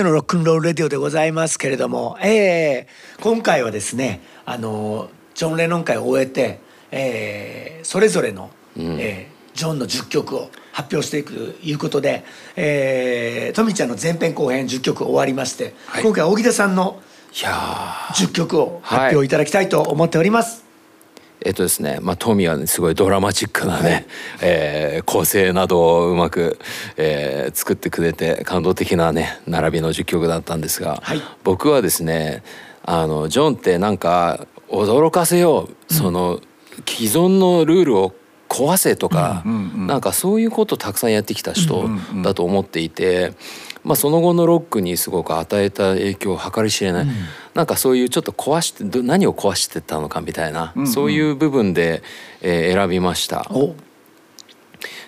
てのロックンロールレディオでございますけれども、えー、今回はですねあのジョン・レノン会を終えて、えー、それぞれの、うん、えー、ジョンの10曲を発表していくということで、えー、トミちゃんの前編後編10曲終わりまして、はい、今回は荻田さんの10曲を発表いただきたいと思っております。えっとですね、まあ、トミーは、ね、すごいドラマチックなね、はい、えー、構成などをうまく、えー、作ってくれて感動的なね並びの10曲だったんですが、はい、僕はですねあのジョンってなんか驚かせよう、うん、その既存のルールを壊せとか、うんうんうん、なんかそういうことをたくさんやってきた人だと思っていて。まあ、その後のロックにすごく与えた影響を計り知れない、うん、なんかそういうちょっと壊して何を壊してたのかみたいな、うんうん、そういう部分で、えー、選びました。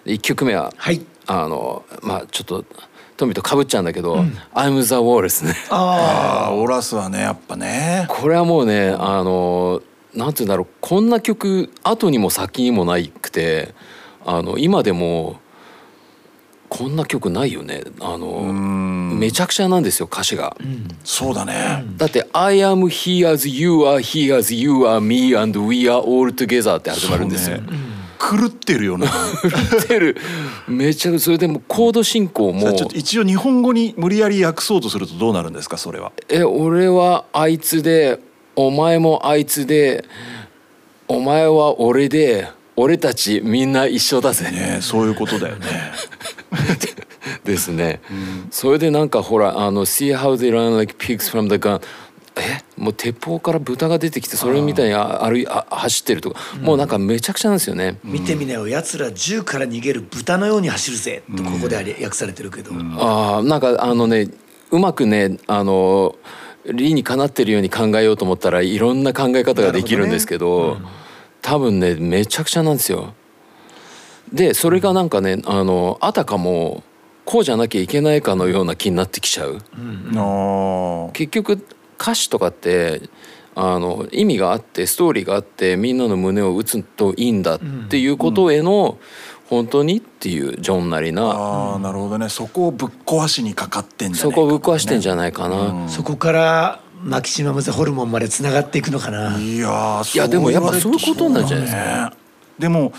1曲目は、はい、あのまあちょっとトミとかぶっちゃうんだけど「うん、I'm the Wall」ですね。ああオラスはねやっぱね。これはもうねあのなんて言うんだろうこんな曲後にも先にもないくてあの今でもこんな曲ないよね。あのめちゃくちゃなんですよ歌詞が、うん、そうだね。だって「I am he as you are he as you are me and we are all together」って始まるんですよ、ね、狂ってるよね狂ってる。めちゃそれでもコード進行も。ちょっと一応日本語に無理やり訳そうとするとどうなるんですかそれは。え俺はあいつでお前もあいつでお前は俺で俺たちみんな一緒だぜ、ね、そういうことだよね。ですね、うん、それでなんかほらあの「See how they run like pigs from the gun」え？もう鉄砲から豚が出てきてそれみたいに歩いあ走ってるとか、うん、もうなんかめちゃくちゃなんですよね、うん、見てみなよやつら銃から逃げる豚のように走るぜ。とここで訳されてるけど、うん、ああなんかあのねうまくねあの理にかなってるように考えようと思ったらいろんな考え方ができるんですけど、ね、多分ねめちゃくちゃなんですよ。でそれがなんかねあのあたかもこうじゃなきゃいけないかのような気になってきちゃう。うん、結局歌詞とかってあの意味があってストーリーがあってみんなの胸を打つといいんだっていうことへの、本当にっていうジョンなりな。あなるほどね。そこをぶっ壊しにかかってんじゃないか、ね、そこをぶっ壊してんじゃないかな、うん、そこからマキシマムザホルモンまでつながっていくのかな。いやいやでもやっぱそういうことなんじゃないですか、でも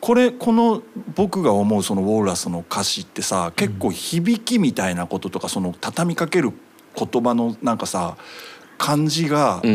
これこの僕が思うそのウォーラスの歌詞ってさ結構響きみたいなこととかその畳みかける言葉のなんかさ感じが、うんう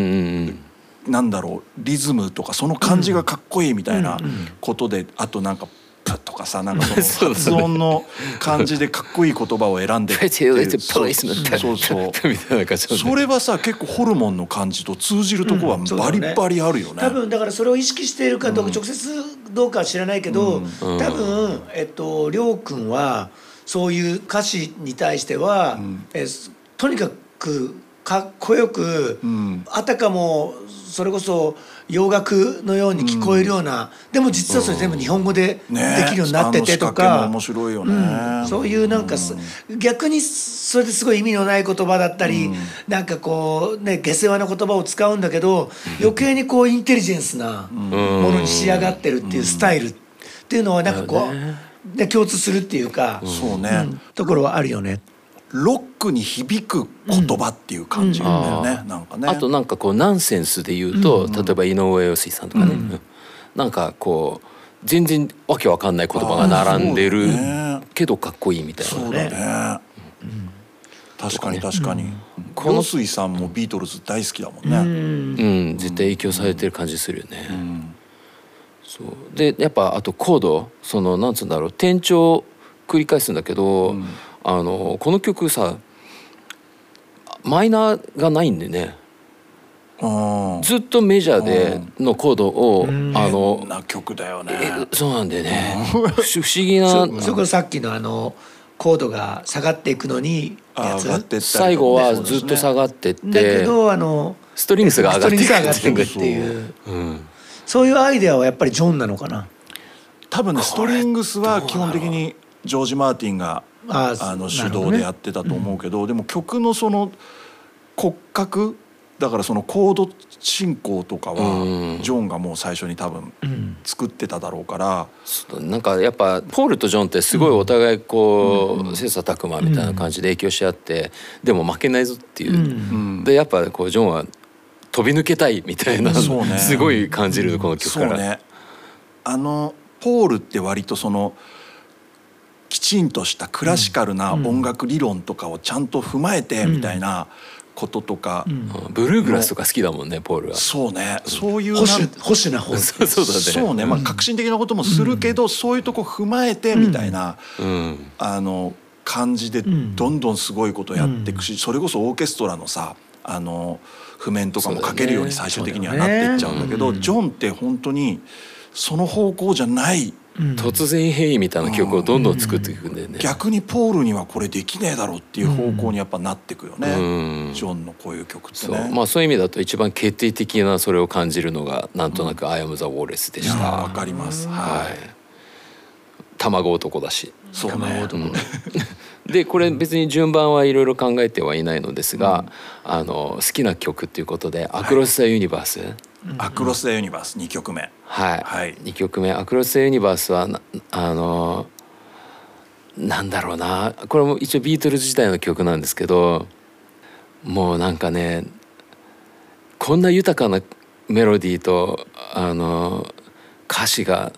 んなんだろうリズムとかその感じがかっこいいみたいなことで、あとなんかプとかさなんかその 発音の感じでかっこいい言葉を選んでってそうそう。それはさ結構ホルモンの感じと通じるとこはバリバリあるよね,、多分だからそれを意識しているかどうか、直接どうかは知らないけど、多分えっとりょうくんはそういう歌詞に対しては、えとにかくかっこよく、あたかもそれこそ洋楽のように聞こえるような、うん、でも実はそれ全部日本語でできるようになっててとか、面白いよね、うん、そういうなんか、うん、逆にそれですごい意味のない言葉だったり、うん、なんかこうね下世話な言葉を使うんだけど余計にこうインテリジェンスなものに仕上がってるっていうスタイルっていうのはなんかこう、で共通するっていうか、そうね、ところはあるよね。ロックに響く言葉っていう感じだよね、うん、なんかね。あとなんかこうナンセンスで言うと、うん、例えば井上陽水さんとかね、うん、なんかこう全然わけわかんない言葉が並んでるけどかっこいいみたいなそうだね、確かに確かに。陽水さんもビートルズ大好きだもんね。うん。絶対影響されてる感じするよね、そう。でやっぱあとコードそのなんつうんだろう。転調繰り返すんだけど、あのこの曲さマイナーがないんでね。ずっとメジャーでのコードをあのな曲だよね。そうなんでね。不思議な。そこさっきのあのコードが下がっていくのに最後はずっと下がってって。だけどあのストリングスが上がっていくっていう。そういうアイデアはやっぱりジョンなのかな？多分ねストリングスは基本的にジョージ・マーティンがあの手動でやってたと思うけど、ねうん、でも曲のその骨格だからそのコード進行とかはジョンがもう最初に多分作ってただろうからなんかやっぱポールとジョンってすごいお互いこう、切磋琢磨みたいな感じで影響し合って、でも負けないぞっていう、でやっぱこうジョンは飛び抜けたいみたいな、ね、すごい感じるこの曲から。ね、あのポールって割とそのきちんとしたクラシカルな音楽理論とかをちゃんと踏まえてみたいなこととか、うん、ブルーグラスとか好きだもんねポールは。そうね。そういう保守保守な方。そうそうだね。そうね、まあ、革新的なこともするけど、そういうとこ踏まえてみたいな、あの感じでどんどんすごいことやっていくし、それこそオーケストラのさあの譜面とかも書けるように最終的にはなっていっちゃうんだけど、ジョンって本当にその方向じゃない突然変異みたいな曲をどんどん作っていくんだよね、逆にポールにはこれできねえだろうっていう方向にやっぱなっていくよね、うん、ジョンのこういう曲ってね。まあそういう意味だと一番決定的なそれを感じるのがなんとなく「アイアム・ザ・ウォーレス」でした。わ、かります。はい。卵男だし。そうね、うん、でこれ別に順番はいろいろ考えてはいないのですが、うん、あの好きな曲っていうことで「 Across the Universe」 Acro ss the Universe2曲目。はい、はい、2曲目「 Across the Universeは」あのなんだろうな。これも一応ビートルズ時代の曲なんですけどもうなんかねこんな豊かなメロディーとあの歌詞が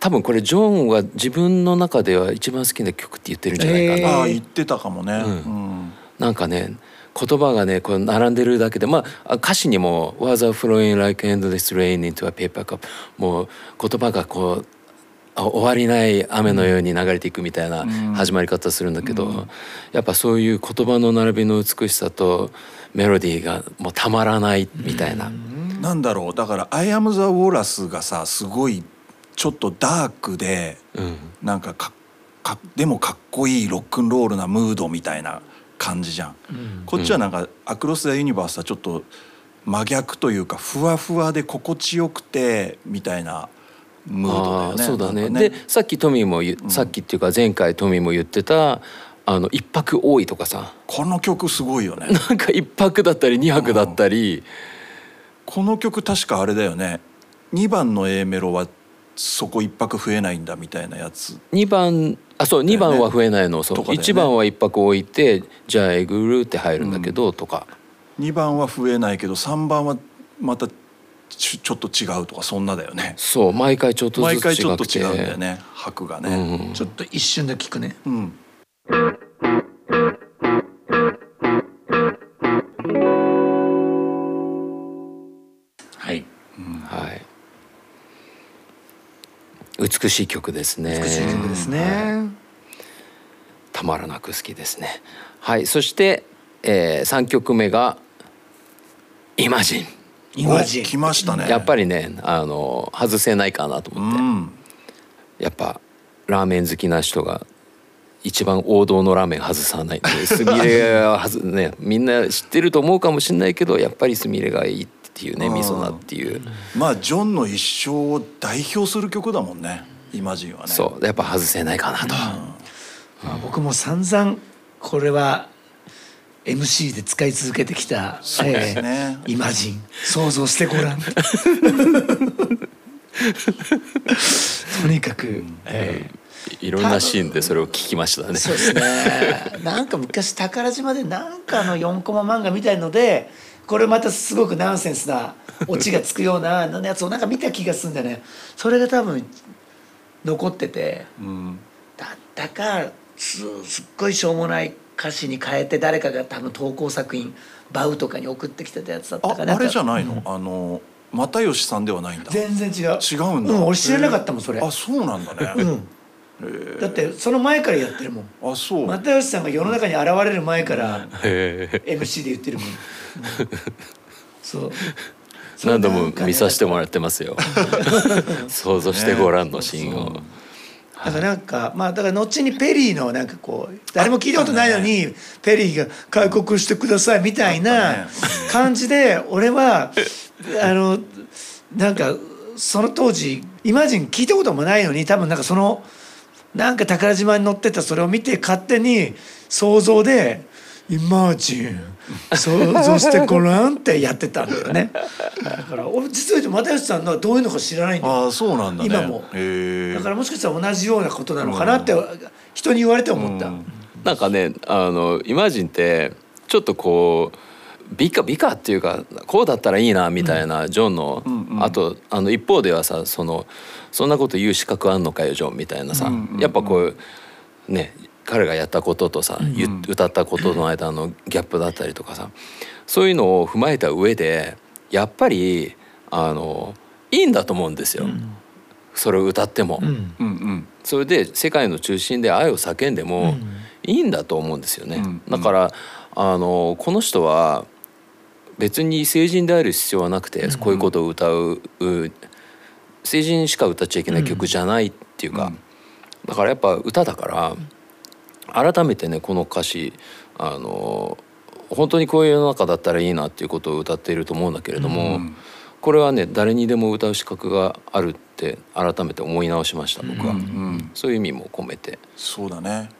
多分これジョンは自分の中では一番好きな曲って言ってるんじゃないかな。えー、あ言ってたかもね。うん、うん、なんかね言葉がねこう並んでるだけでまあ歌詞にも「Was a flowing like endless rain into a paper cup」もう言葉がこう終わりない雨のように流れていくみたいな始まり方するんだけど、うん、やっぱそういう言葉の並びの美しさとメロディーがもうたまらないみたいな。うん、なんだろう。だから「I am the Walrus」がさすごいちょっとダークで、うん、なんかかかでもかっこいいロックンロールなムードみたいな感じじゃん、うん、こっちはなんか「アクロス・ザ・ユニバース」はちょっと真逆というかふわふわで心地よくてみたいなムードだよね。そうだね。ね。でさっきトミーも、うん、さっきっていうか前回トミーも言ってたあの一泊多いとかさ。この曲すごいよね。なんか一泊だったり二泊だったり、うん、この曲確かあれだよね。2番の A メロはそこ一泊増えないんだみたいなやつ。2番あそう2番は増えないの。そう、ね、1番は一泊置いてじゃあえぐるって入るんだけど、うん、とか。2番は増えないけど3番はまたちょっと違うとかそんなだよね。そう毎回ちょっとずつ違くて。毎回ちょっと違うんだよね拍がね、うん、ちょっと一瞬で聞くね。うん美しい曲ですね。美しい曲ですね、はい、たまらなく好きですね。はい。そして、えー、3曲目が「イマジン」イマジン来ましたね。やっぱりねあの外せないかなと思って、うん、やっぱラーメン好きな人が一番王道のラーメン外さないんですみれははずねみんな知ってると思うかもしれないけどやっぱりすみれがいいってっていうねみそなっていう。まあジョンの一生を代表する曲だもんねイマジンはね。そう。やっぱ外せないかなと、うん。まあ、僕も散々これは MC で使い続けてきた、ね。えー、イマジン。想像してごらん。とにかく、えー、いろんなシーンでそれを聞きましたね。そうですね。なんか昔宝島でなんかの四コマ漫画みたいのでこれまたすごくナンセンスなオチがつくような やつをなんか見た気がするんだよね。それが多分残ってて、うん、だったかすすっごいしょうもない歌詞に変えて誰かが多分投稿作品バウとかに送ってきてたやつだったかな。あれじゃないの、うん、あの又吉さんではないんだ。全然違う。違うんだ、うん、俺知らなかったもんそれ。あそうなんだね、うん。だってその前からやってるもん。あそう。又吉さんが世の中に現れる前から MC で言ってるもんそう。何度も見させてもらってますよ。想像してごらんのシーンを。だからなんかまあだから後にペリーのなんかこう誰も聞いたことないのにペリーが「開国してください」みたいな感じで俺はあのなんかその当時イマジン聞いたこともないのに多分なんかそのなんか宝島に乗ってたそれを見て勝手に想像でイマージン想像してごらんってやってたんだよね。だから俺実は言うと又吉さんのはどういうのか知らないんだよ。ああそうなんだね。今も。だからもしかしたら同じようなことなのかなって人に言われて思った、うん。なんかねあのイマージンってちょっとこう美化美化っていうかこうだったらいいなみたいな、ジョンの、うんうん。あとあの一方ではさそのそんなこと言う資格あんのかよジョンみたいなさ、うんうんうん。やっぱこうね彼がやったこととさ、ゆ歌ったことの間のギャップだったりとかさそういうのを踏まえた上でやっぱりあのいいんだと思うんですよ、それを歌っても。うん。うんうん。それで世界の中心で愛を叫んでもいいんだと思うんですよね。うんだからあのこの人は別に成人である必要はなくて、こういうことを歌うう成人しか歌っちゃいけない曲じゃないっていうか、うん。だからやっぱ歌だから改めてねこの歌詞あの本当にこういう世の中だったらいいなっていうことを歌っていると思うんだけれども、うん。これはね誰にでも歌う資格があるって改めて思い直しました僕は。うんうん。そういう意味も込めて。そうだね。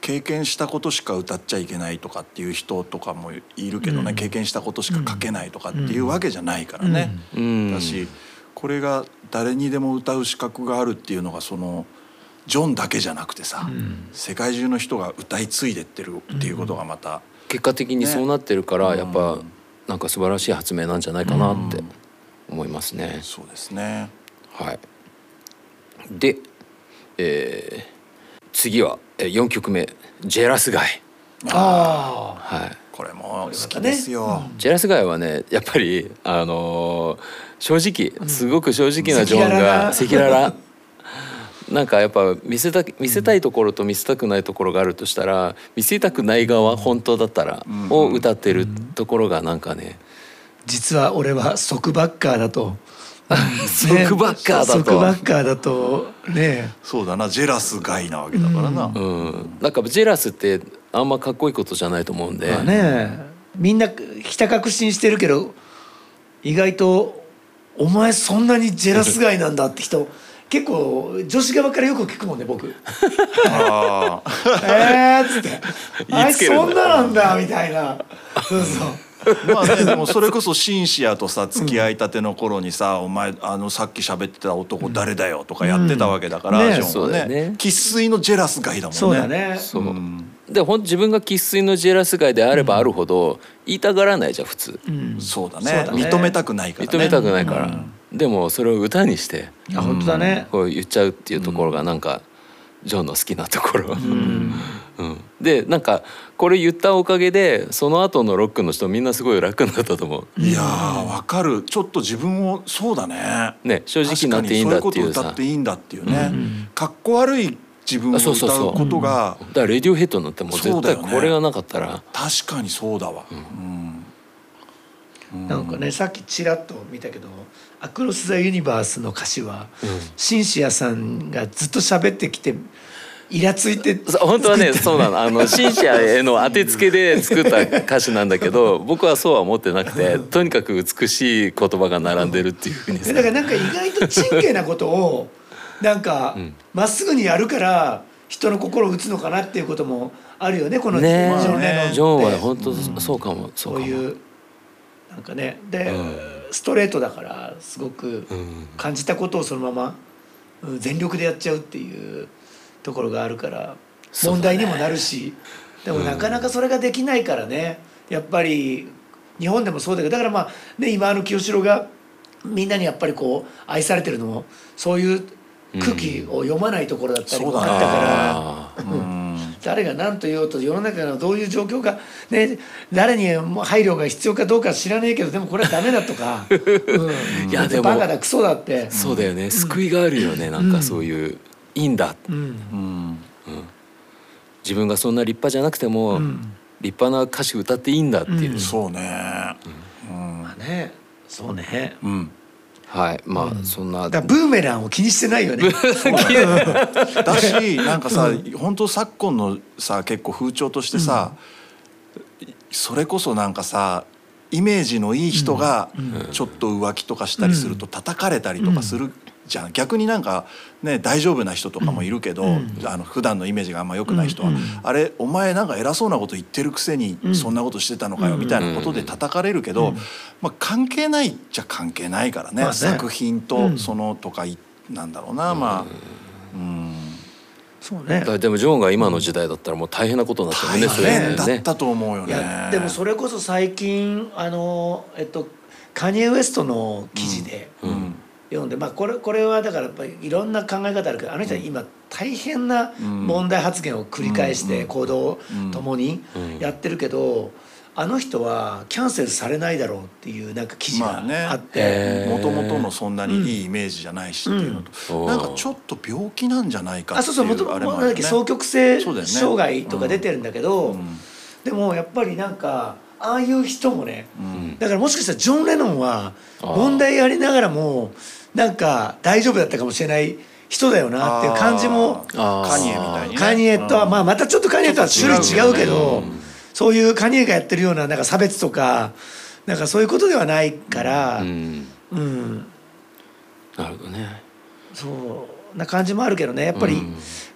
経験したことしか歌っちゃいけないとかっていう人とかもいるけどね、うん。経験したことしか書けないとかっていうわけじゃないからね、うん。だしこれが誰にでも歌う資格があるっていうのがそのジョンだけじゃなくてさ、世界中の人が歌い継いでってるっていうことがまた、結果的にそうなってるから、ね。やっぱうん。なんか素晴らしい発明なんじゃないかなって思いますね。そうですね。はい、で、えー次はえー4曲目「ジェラスガイ。あ」はい、これも好きですよ、ジェラスガイはねやっぱりあのー正直すごく正直なジョンが赤赤裸々なんかやっぱ見せた見せたいところと見せたくないところがあるとしたら見せたくない側本当だったらうん。を歌ってるところがなんかね実は俺は即バッカーだと。即バッカーだと。即バッカーだとね。そうだなジェラスガイなわけだからな、うん。なんかジェラスってあんまかっこいいことじゃないと思うんで、まあねみんなひた確信してるけど意外と「お前そんなにジェラスガイなんだ」って人結構女子側からよく聞くもんね僕「ああえー」っつって「あいそんななんだ」みたいな。そうそう。まあねでもそれこそシンシアとさ付き合いたての頃にさ「お前あのさっき喋ってた男誰だよ」とかやってたわけだから、うん。ねジョンはそうだよね。ね生粋のジェラスガイだもんね。そうだね。そう、んでほん自分が生粋のジェラスガイであればあるほど言いたがらないじゃん普通。うん。そうだね。そうだね。認めたくないからね。認めたくないから、でもそれを歌にしていや本当だね。こう言っちゃうっていうところがなんか、ジョンの好きなところ、うん。でなんかこれ言ったおかげでその後のロックの人みんなすごい楽になったと思う。いやーわかる。ちょっと自分をそうだね。ね正直になっていいんだっていうさ。確かにそういうこと歌っていいんだっていうね、かっこ悪い自分をあ歌そうそうそう。うことがだからレディオヘッドになってもう絶対これがなかったら、確かにそうだわ、うん。なんかねさっきちらっと見たけど「アクロス・ザ・ユニバース」の歌詞は、シンシアさんがずっと喋ってきてイラついて本当はねそうなの。あのシンシアへの当てつけで作った歌詞なんだけど 僕はそうは思ってなくてとにかく美しい言葉が並んでるっていうふうに。さ だからなんか意外と真剣なことをなんかまっすぐにやるから人の心を打つのかなっていうこともあるよねこのジねョン・レノンって。ジョンは本当そうかもそうかも。そういうなんかね。で、ストレートだからすごくうん。感じたことをそのままうん全力でやっちゃうっていうところがあるから問題にもなるし、でもなかなかそれができないからね。やっぱり日本でもそうだけどだからまあね今あの清志郎がみんなにやっぱりこう愛されてるのもそういう空気を読まないところだったりもあったから。うん誰が何と言おうと世の中のどういう状況が、ね、誰にも配慮が必要かどうか知らねえけどでもこれはダメだとか、うん、いやでもバカだクソだって、そうだよね。救いがあるよね。なんかそういういいんだ。うん。うん。自分がそんな立派じゃなくてもん。立派な歌詞歌っていいんだっていう。うん。そうね。うん。まあね。そうね。うんはいまあそんな。だからブーメランを気にしてないよね。だしなんかさ本当昨今のさ結構風潮としてさ、それこそなんかさイメージのいい人がちょっと浮気とかしたりすると叩かれたりとかするじゃん逆になんかね大丈夫な人とかもいるけど、うん、あの普段のイメージがあんま良くない人は、うんうん、あれお前なんか偉そうなこと言ってるくせにそんなことしてたのかよみたいなことで叩かれるけど、まあ、関係ないっちゃ関係ないからねまあね、作品とそのとかなんだろうな、まあうん。そうね、でもジョーンが今の時代だったらもう大変なことになったもんね大変だったと思うよね。でもそれこそ最近あのえっとカニエ・ウエストの記事で、うんうん読んで、まあ、これこれはだからやっぱりいろんな考え方あるけどあの人は今大変な問題発言を繰り返して行動ともにやってるけど。あの人はキャンセルされないだろうっていうなんか記事があって。もともとのそんなにいいイメージじゃないしっていうのと、うん、なんかちょっと病気なんじゃないかっていうあそうそうもともと双極性障害とか出てるんだけど、ねうん、でもやっぱりなんかああいう人もね、うん、だからもしかしたらジョン・レノンは問題ありながらもなんか大丈夫だったかもしれない人だよなっていう感じもカニエみたいに、ね、カニエとは、まあまたちょっとカニエとは種類違うけど、そういうカニエがやってるようななんか差別とかなんかそういうことではないから、うん、うん、なるほどね。そうな感じもあるけどね。やっぱり、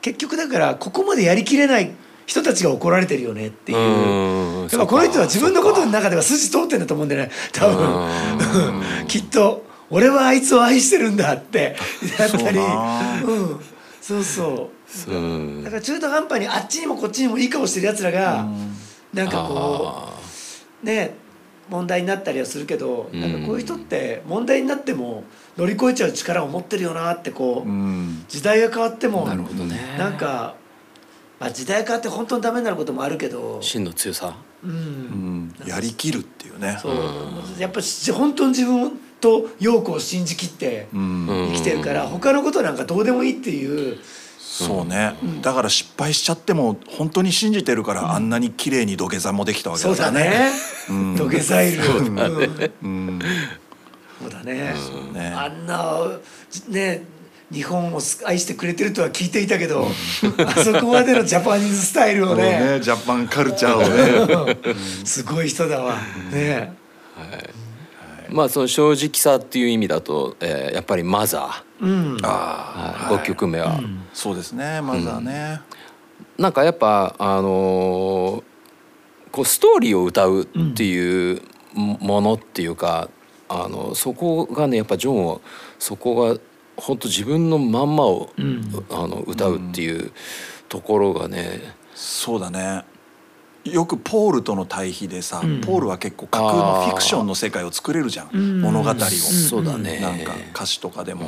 結局だからここまでやりきれない人たちが怒られてるよねっていう。やっぱこの人は自分のことの中では筋通ってんだと思うんだよね。多分。きっと俺はあいつを愛してるんだって。やったり。うん。そうそう。だから中途半端にあっちにもこっちにもいい顔してるやつらがなんかこうね問題になったりはするけどなんかこういう人って問題になっても乗り越えちゃう力を持ってるよなってこう時代が変わってもなんかまあ時代変わって本当にダメになることもあるけど。真の強さ。うん、やりきるっていうね。そう。やっぱ本当に自分と陽子を信じきって生きてるから他のことなんかどうでもいいっていう。そうね、うん、だから失敗しちゃっても本当に信じてるから、あんなに綺麗に土下座もできたわけだそうだね、うん、土下座いる、うん、そうだね,、ね。あんなね日本を愛してくれてるとは聞いていたけどあそこまでのジャパニーズスタイルをねねジャパンカルチャーをね。すごい人だわ。ね、はい。まあその正直さっていう意味だと、えー、やっぱりマザー、うん、あはい、5曲目は、うん、そうですねマザーね、うん、なんかやっぱあのー、こうストーリーを歌うっていうものっていうか、あのそこがねやっぱジョンはそこが本当自分のまんまを、あの歌うっていうところがね、そうだね。よくポールとの対比でさ、うん、ポールは結構架空のフィクションの世界を作れるじゃん物語を、そうだね。なんか歌詞とかでも、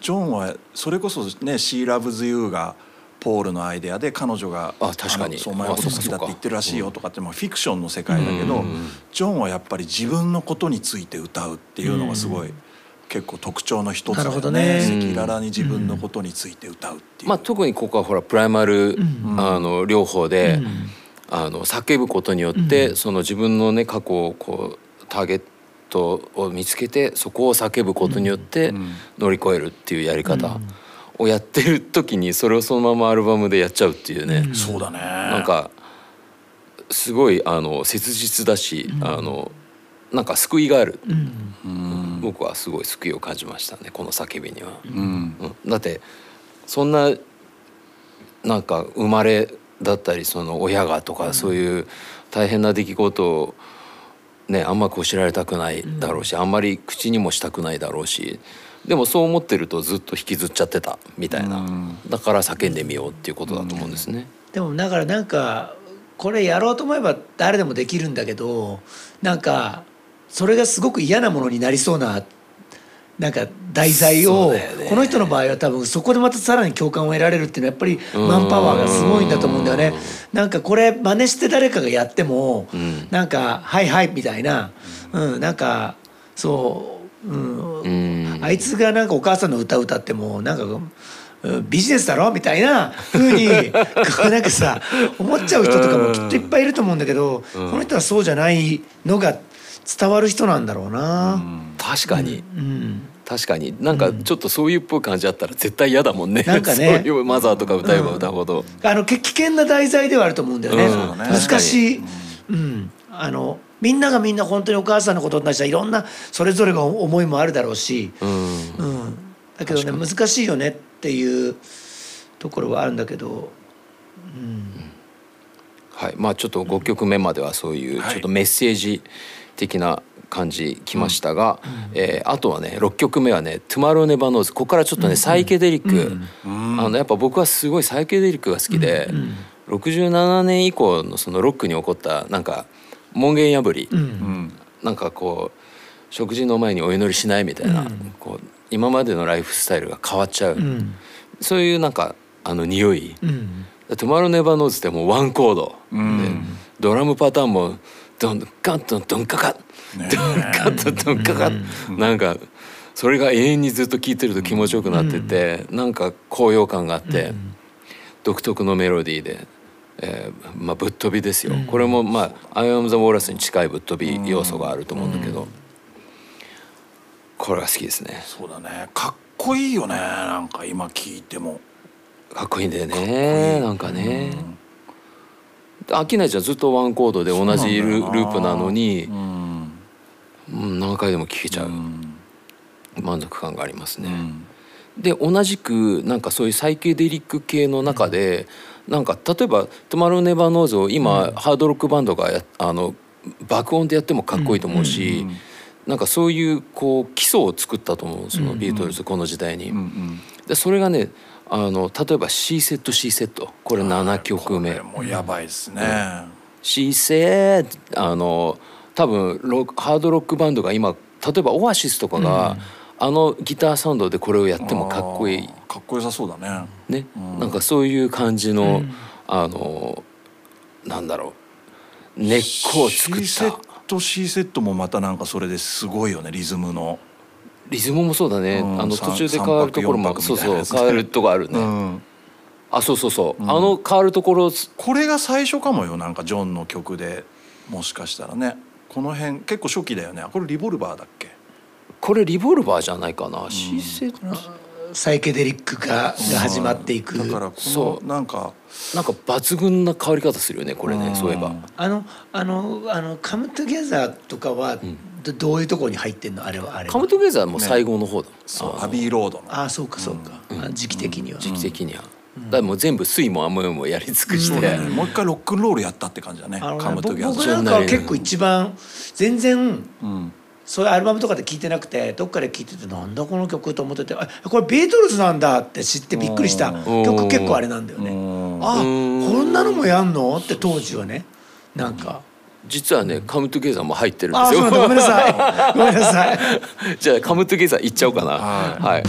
ジョンはそれこそね「シー・ラブズ・ユー」がポールのアイデアで彼女が「あ確かに。そうお前のこと好きだって言ってるらしいよ」とかってまあフィクションの世界だけど、ジョンはやっぱり自分のことについて歌うっていうのがすごい。結構特徴の一つだよね。赤裸々に自分のことについて歌うっていう、まあ、特にここはほらプライマル、あの両方で、あの叫ぶことによって、その自分のね過去をこうターゲットを見つけてそこを叫ぶことによって乗り越えるっていうやり方をやってる時にそれをそのままアルバムでやっちゃうっていうね、そうだね。なんかすごいあの切実だし、あのなんか救いがある、僕はすごい救いを感じましたねこの叫びには。うん。だってそんななんか生まれだったりその親がとかそういう大変な出来事をねあんまこう知られたくないだろうし、あんまり口にもしたくないだろうしでもそう思ってるとずっと引きずっちゃってたみたいな、だから叫んでみようっていうことだと思うんですね。でもだからなんかこれやろうと思えば誰でもできるんだけどなんかそれがすごく嫌なものになりそうななんか題材を、この人の場合は多分そこでまたさらに共感を得られるっていうのはやっぱりマンパワーがすごいんだと思うんだよね。なんかこれ真似して誰かがやっても、なんか「はいはい」みたいな、うん、なんかそう、うん、あいつがなんかお母さんの歌歌ってもなんか。ビジネスだろ？みたいなふ うになんかさ思っちゃう人とかもきっといっぱいいると思うんだけど、この人はそうじゃないのが伝わる人なんだろうな。確かに、うん、確かに。なんかちょっとそういうっぽい感じあったら絶対嫌だもんね、なんかね。そういうマザーとか歌えば歌うほど、あの危険な題材ではあると思うんだよね、難しい、うん、あのみんながみんな本当にお母さんのことに対してはいろんなそれぞれが思いもあるだろうし、うん。だけどね難しいよねっていうところはあるんだけど、うん。はい。まあちょっと5曲目まではそういうちょっとメッセージ的な感じきましたが、うん、えー、あとはね6曲目はね「 Tomorrow Never Knows」ここからちょっとね、サイケデリック、あのやっぱ僕はすごいサイケデリックが好きで、うん、67年以降のそのロックに起こったなんか門限破り、うん、なんかこう食事の前にお祈りしないみたいな、こう今までのライフスタイルが変わっちゃう、そういうなんかあの匂い、 Tomorrow Never Knows ってもうワンコード、でドラムパターンもドンカンドンドンカカドンカンドンドンカカなんかそれが永遠にずっと聴いてると気持ちよくなってて、なんか高揚感があって、独特のメロディーで。えー、まあぶっ飛びですよ、これもまあ「アイアム・ザ・ウォーラス」に近いぶっ飛び要素があると思うんだけど、これが好きですね。そうだね。かっこいいよねなんか今聞いても。かっこいいんだよねなんかね、飽きないじゃん。ずっとワンコードで同じループなのに、うん、何回でも聴けちゃう、満足感がありますね。で同じくなんかそういうサイケデリック系の中で、なんか例えば「トマロネバノーズ」を今、ハードロックバンドがあの爆音でやってもかっこいいと思うし、うんなんかそういうこう基礎を作ったと思う。そのビートルズこの時代に。でそれがねあの例えば C セット C セットこれ7曲目。もうやばいですね。C セットあの多分ロハードロックバンドが今例えばオアシスとかが、あのギターサウンドでこれをやってもかっこいい。かっこよさそうだね。ね、なんかそういう感じの、あのなんだろう根っこを作った。と C セットもまたなんかそれですごいよねリズムの。リズムもそうだね、うん、あの途中で変わるところもそうそう変わるとこあるね、うん、あそうそうそう、うん、あの変わるところこれが最初かもよなんかジョンの曲で。もしかしたらね。この辺結構初期だよね。これリボルバーだっけ？これリボルバーじゃないかな、C セットサイケデリック化が始まっていく、だからこのなんかなんか抜群な変わり方するよねこれね、そういえば。あのあのあのカムトゥゲザーとかは、どどういうところに入ってんの？あれはあれカムトゥゲザーも最後の方だ、そうアビーロードの。あそうかそうか、時期的には、時期的には、だもう全部水もアモヨもやり尽くして、もう一回ロックンロールやったって感じだね。カムトゥゲザー僕なんかは結構一番全然、うん。そういうアルバムとかで聴いてなくてどっかで聴いててなんだこの曲と思っててあこれビートルズなんだって知ってびっくりした。曲結構あれなんだよね。あこんなのもやんの？って当時はね。なんか。実はね、カムトゥゲザーも入ってるんですよ。ごめんなさい。ごめんなさい。じゃあカムトゥゲザーいっちゃおうかな。はい、はい